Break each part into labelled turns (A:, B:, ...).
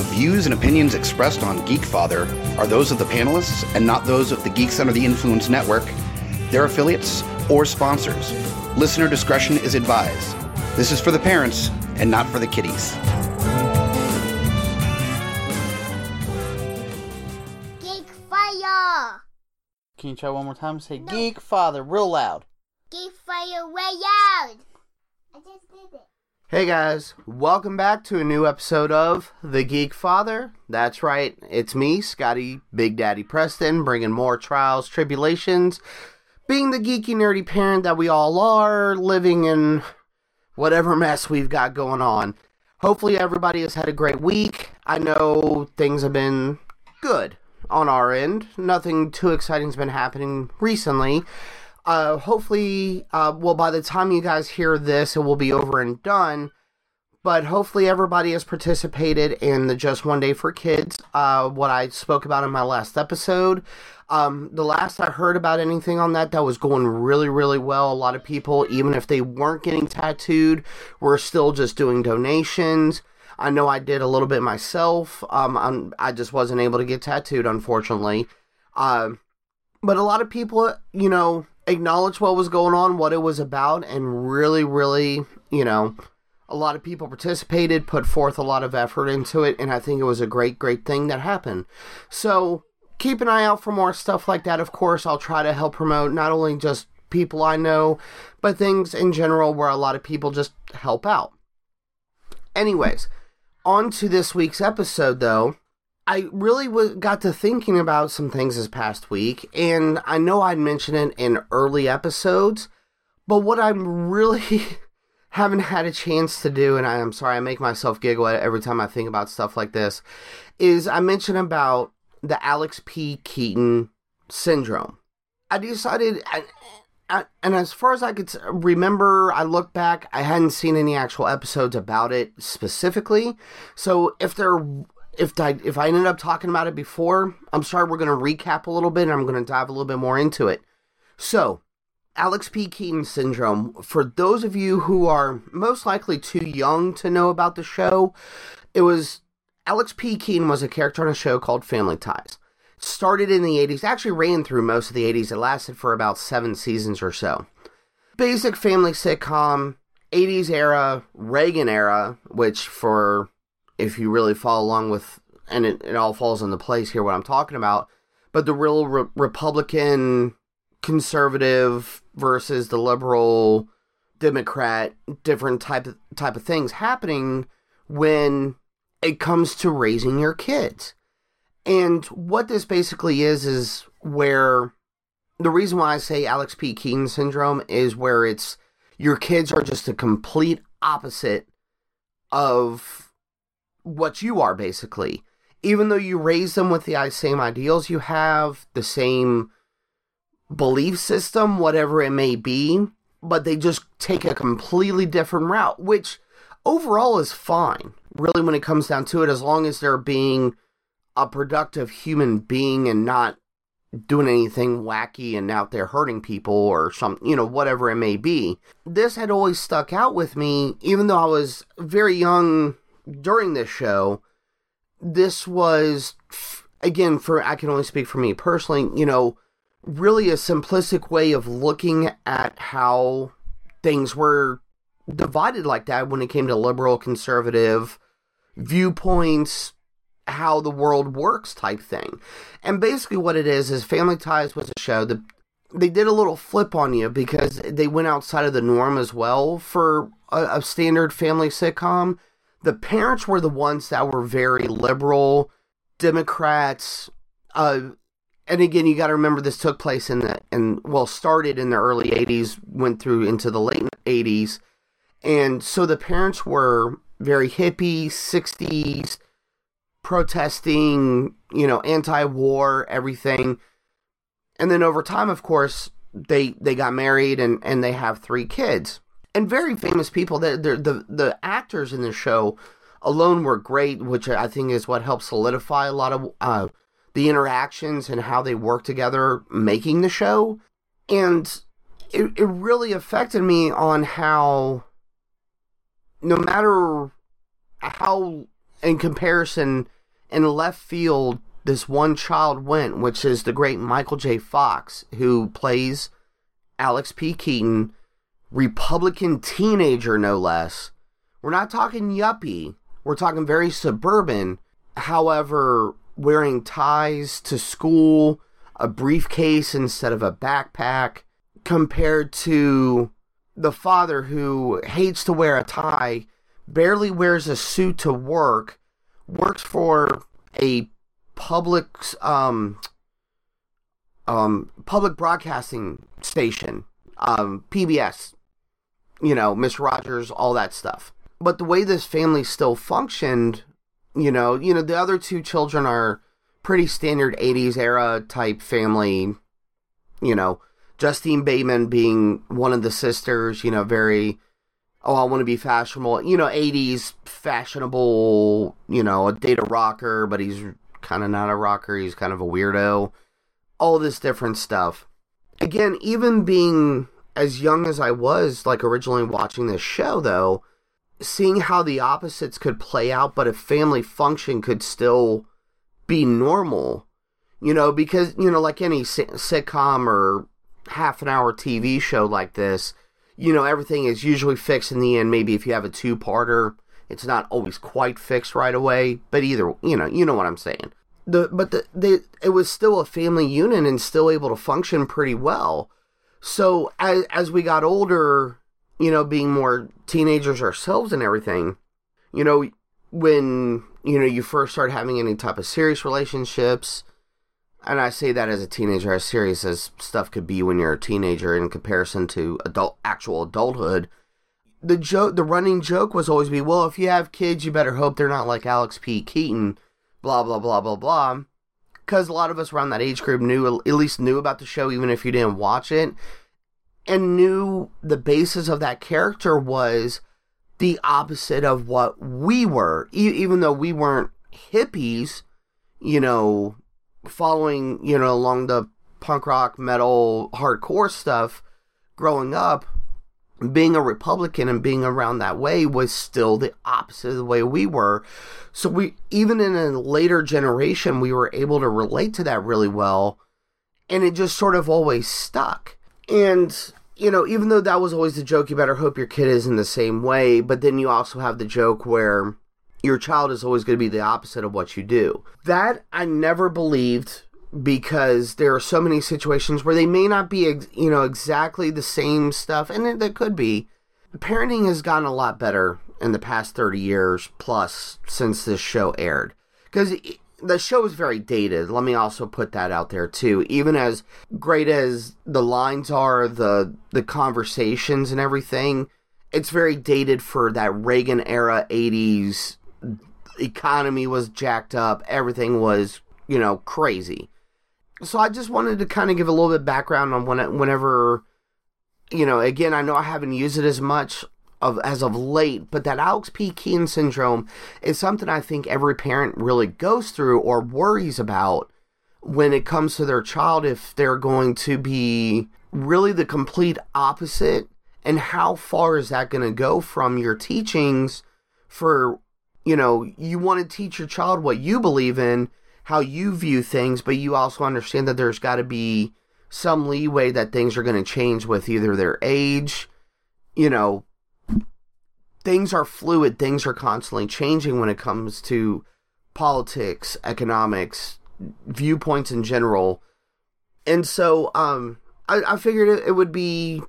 A: The views and opinions expressed on Geekfather are those of the panelists and not those of the Geeks Under the Influence Network, their affiliates, or sponsors. Listener discretion is advised. This is for the parents and not for the kiddies.
B: Geek Fire!
C: Can you try one more time? Say Geek Father real loud.
B: Geek Fire way out! I just did it.
D: Hey guys, welcome back to a new episode of The Geek Father. That's right, it's me, Scotty Big Daddy Preston, bringing more trials, tribulations, being the geeky, nerdy parent that we all are, living in whatever mess we've got going on. Hopefully, everybody has had a great week. I know things have been good on our end. Nothing too exciting has been happening recently. Uh, hopefully, uh, well, by the time you guys hear this, it will be over and done. But hopefully, everybody has participated in the Just One Day for Kids, uh, what I spoke about in my last episode. Um, the last I heard about anything on that, that was going really, really well. A lot of people, even if they weren't getting tattooed, were still just doing donations. I know I did a little bit myself. Um, I just wasn't able to get tattooed, unfortunately. Uh, but a lot of people, you know, acknowledged what was going on, what it was about, and really, really, you know, a lot of people participated, put forth a lot of effort into it, and I think it was a great, great thing that happened. So keep an eye out for more stuff like that. Of course, I'll try to help promote not only just people I know, but things in general where a lot of people just help out. Anyways, on to this week's episode though. I really w- got to thinking about some things this past week, and I know I'd mentioned it in early episodes, but what I'm really haven't had a chance to do, and I'm sorry, I make myself giggle every time I think about stuff like this, is I mentioned about the Alex P. Keaton syndrome. I decided, I, I, and as far as I could remember, I look back, I hadn't seen any actual episodes about it specifically. So if there if I if I ended up talking about it before, I'm sorry. We're going to recap a little bit, and I'm going to dive a little bit more into it. So, Alex P. Keaton syndrome. For those of you who are most likely too young to know about the show, it was Alex P. Keaton was a character on a show called Family Ties. It started in the 80s, actually ran through most of the 80s. It lasted for about seven seasons or so. Basic family sitcom, 80s era, Reagan era, which for if you really follow along with, and it, it all falls into place here what I'm talking about, but the real re- Republican conservative versus the liberal Democrat, different type of, type of things happening when it comes to raising your kids. And what this basically is is where the reason why I say Alex P. Keaton syndrome is where it's your kids are just a complete opposite of what you are basically. Even though you raise them with the same ideals you have, the same belief system, whatever it may be, but they just take a completely different route, which overall is fine, really, when it comes down to it, as long as they're being a productive human being and not doing anything wacky and out there hurting people or some, you know, whatever it may be. This had always stuck out with me, even though I was very young during this show. This was, again, for I can only speak for me personally, you know, really a simplistic way of looking at how things were divided like that when it came to liberal, conservative viewpoints, how the world works type thing. And basically, what it is is Family Ties was a show that they did a little flip on you because they went outside of the norm as well for a, a standard family sitcom. The parents were the ones that were very liberal, Democrats. Uh, and again, you got to remember this took place in the and well started in the early '80s, went through into the late '80s, and so the parents were very hippie '60s protesting, you know, anti-war, everything. And then over time, of course, they they got married and and they have three kids. And very famous people. The the the, the actors in the show alone were great, which I think is what helped solidify a lot of uh, the interactions and how they work together making the show. And it, it really affected me on how no matter how in comparison, in left field, this one child went, which is the great Michael J. Fox, who plays Alex P. Keaton, Republican teenager, no less. We're not talking yuppie. We're talking very suburban. However, wearing ties to school, a briefcase instead of a backpack, compared to the father who hates to wear a tie, barely wears a suit to work, works for a public um um public broadcasting station, um PBS, you know, Miss Rogers, all that stuff. But the way this family still functioned, you know, you know, the other two children are pretty standard 80s era type family, you know, Justine Bateman being one of the sisters, you know, very, oh, I want to be fashionable, you know, 80s fashionable, you know, a date rocker, but he's kind of not a rocker. He's kind of a weirdo. All this different stuff. Again, even being as young as I was, like originally watching this show, though, seeing how the opposites could play out, but a family function could still be normal, you know, because, you know, like any sitcom or half an hour TV show like this, you know, everything is usually fixed in the end. Maybe if you have a two parter, it's not always quite fixed right away, but either, you know, you know what I'm saying. The, but the, the, it was still a family unit and still able to function pretty well. So as, as we got older, you know, being more teenagers ourselves and everything, you know, when, you know, you first start having any type of serious relationships, and I say that as a teenager, as serious as stuff could be when you're a teenager in comparison to adult actual adulthood. The joke, the running joke was always be, well, if you have kids, you better hope they're not like Alex P. Keaton, blah blah blah blah blah. Because a lot of us around that age group knew, at least knew about the show, even if you didn't watch it, and knew the basis of that character was the opposite of what we were, e- even though we weren't hippies, you know, following, you know, along the punk rock, metal, hardcore stuff growing up, being a Republican and being around that way was still the opposite of the way we were. So we even in a later generation we were able to relate to that really well and it just sort of always stuck. And you know, even though that was always the joke, you better hope your kid is in the same way, but then you also have the joke where your child is always going to be the opposite of what you do. That I never believed because there are so many situations where they may not be, you know, exactly the same stuff, and there could be. Parenting has gotten a lot better in the past 30 years plus since this show aired. Because the show is very dated. Let me also put that out there too. Even as great as the lines are, the the conversations and everything, it's very dated for that Reagan era 80s economy was jacked up, everything was, you know, crazy. So I just wanted to kind of give a little bit background on when whenever you know, again, I know I haven't used it as much of as of late, but that Alex P. Keaton syndrome is something I think every parent really goes through or worries about when it comes to their child if they're going to be really the complete opposite and how far is that going to go from your teachings for you know, you want to teach your child what you believe in, how you view things, but you also understand that there's got to be some leeway that things are going to change with either their age, you know, things are fluid, things are constantly changing when it comes to politics, economics, viewpoints in general. And so um I, I figured it, it would be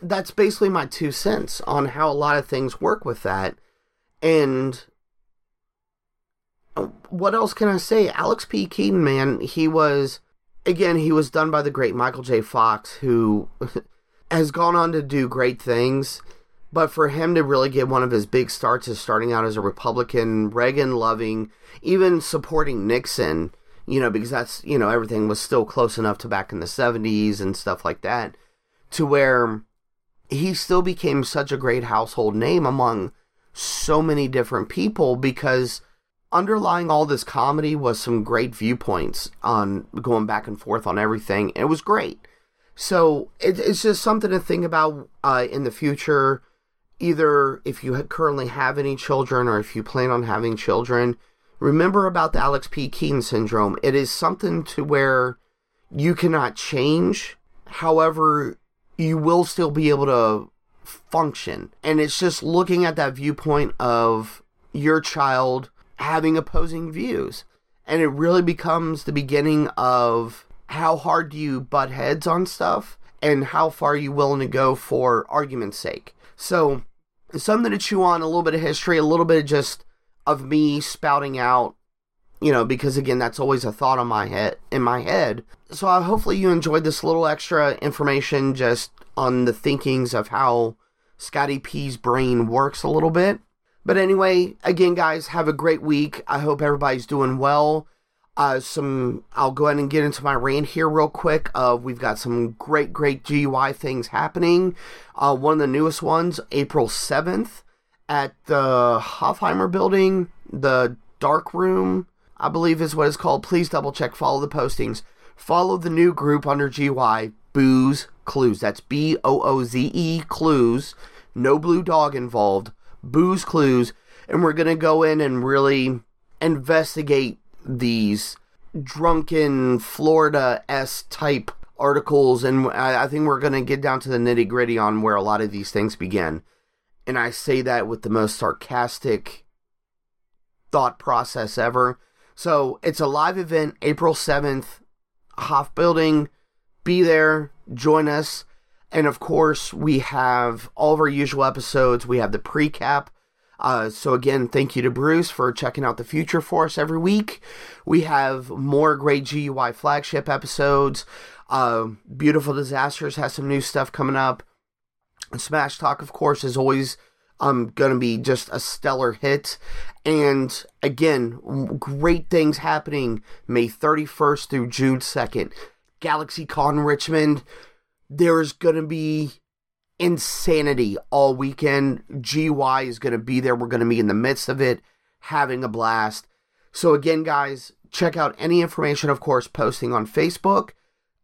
D: that's basically my two cents on how a lot of things work with that. And what else can I say? Alex P. Keaton, man, he was again, he was done by the great Michael J. Fox, who has gone on to do great things. But for him to really get one of his big starts is starting out as a Republican, Reagan loving, even supporting Nixon, you know, because that's, you know, everything was still close enough to back in the 70s and stuff like that, to where he still became such a great household name among so many different people because underlying all this comedy was some great viewpoints on going back and forth on everything. It was great. So it, it's just something to think about uh, in the future. either if you currently have any children or if you plan on having children, remember about the Alex P. Keaton syndrome. It is something to where you cannot change. However, you will still be able to function. And it's just looking at that viewpoint of your child having opposing views. And it really becomes the beginning of how hard do you butt heads on stuff and how far are you willing to go for argument's sake. So, something to chew on, a little bit of history, a little bit of just of me spouting out, you know, because again, that's always a thought on my head in my head. So, uh, hopefully you enjoyed this little extra information just on the thinkings of how Scotty P's brain works a little bit. But anyway, again, guys, have a great week. I hope everybody's doing well. Uh, some, I'll go ahead and get into my rant here real quick. Uh, we've got some great, great GUI things happening. Uh, one of the newest ones, April 7th, at the Hoffheimer building, the Dark Room, I believe is what it's called. Please double check, follow the postings. Follow the new group under GUI, Booze Clues. That's B O O Z E Clues. No blue dog involved. Booze Clues. And we're going to go in and really investigate these drunken Florida S type articles. And I, I think we're going to get down to the nitty gritty on where a lot of these things begin. And I say that with the most sarcastic thought process ever. So it's a live event, April 7th, Hoff Building. Be there, join us. And of course, we have all of our usual episodes. We have the pre-cap. Uh, so again, thank you to Bruce for checking out the future for us every week. We have more great GUI flagship episodes. Uh, Beautiful Disasters has some new stuff coming up. Smash Talk, of course, is always um going to be just a stellar hit. And again, great things happening May 31st through June 2nd. Galaxy Con Richmond. There's going to be insanity all weekend. GUI is going to be there. We're going to be in the midst of it, having a blast. So, again, guys, check out any information, of course, posting on Facebook.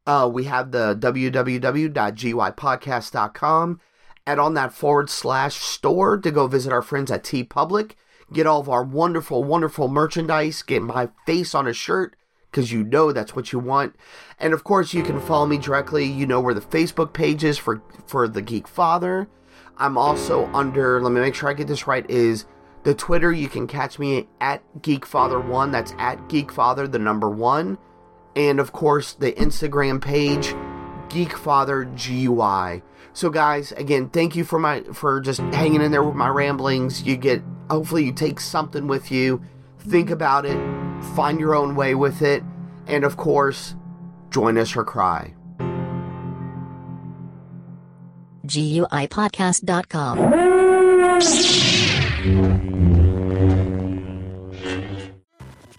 D: Uh, we have the www.guipodcast.com and on that forward slash store to go visit our friends at TeePublic. Get all of our wonderful, wonderful merchandise. Get my face on a shirt because you know that's what you want. And of course, you can follow me directly. You know where the Facebook page is for for the Geek Father. I'm also under. Let me make sure I get this right. Is the Twitter? You can catch me at Geek Father One. That's at Geek Father the number one. And of course, the Instagram page, Geek Father GUI. So, guys, again, thank you for my for just hanging in there with my ramblings. You get hopefully you take something with you, think about it, find your own way with it, and of course, join us or cry. GUI Podcast.com.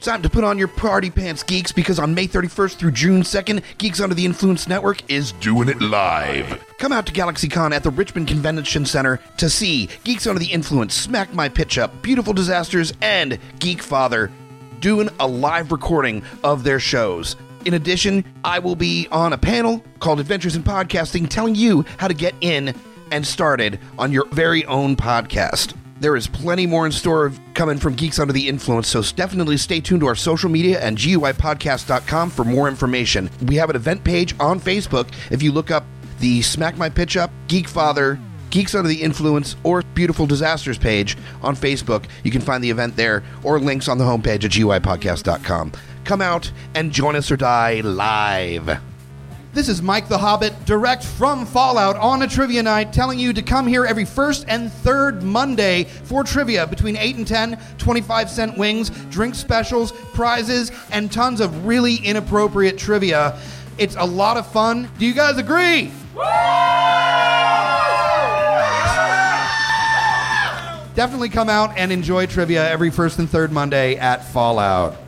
A: Time to put on your party pants, geeks, because on May 31st through June 2nd, Geeks Under the Influence Network is doing it live. Come out to GalaxyCon at the Richmond Convention Center to see Geeks Under the Influence, Smack My Pitch Up, Beautiful Disasters, and Geek Father doing a live recording of their shows. In addition, I will be on a panel called Adventures in Podcasting telling you how to get in and started on your very own podcast. There is plenty more in store coming from Geeks Under the Influence, so definitely stay tuned to our social media and GUIPodcast.com for more information. We have an event page on Facebook. If you look up the Smack My Pitch Up, Geek Father, Geeks Under the Influence, or Beautiful Disasters page on Facebook, you can find the event there or links on the homepage at GUIPodcast.com. Come out and join us or die live.
E: This is Mike the Hobbit, direct from Fallout on a trivia night, telling you to come here every first and third Monday for trivia between 8 and 10, 25 cent wings, drink specials, prizes, and tons of really inappropriate trivia. It's a lot of fun. Do you guys agree? Definitely come out and enjoy trivia every first and third Monday at Fallout.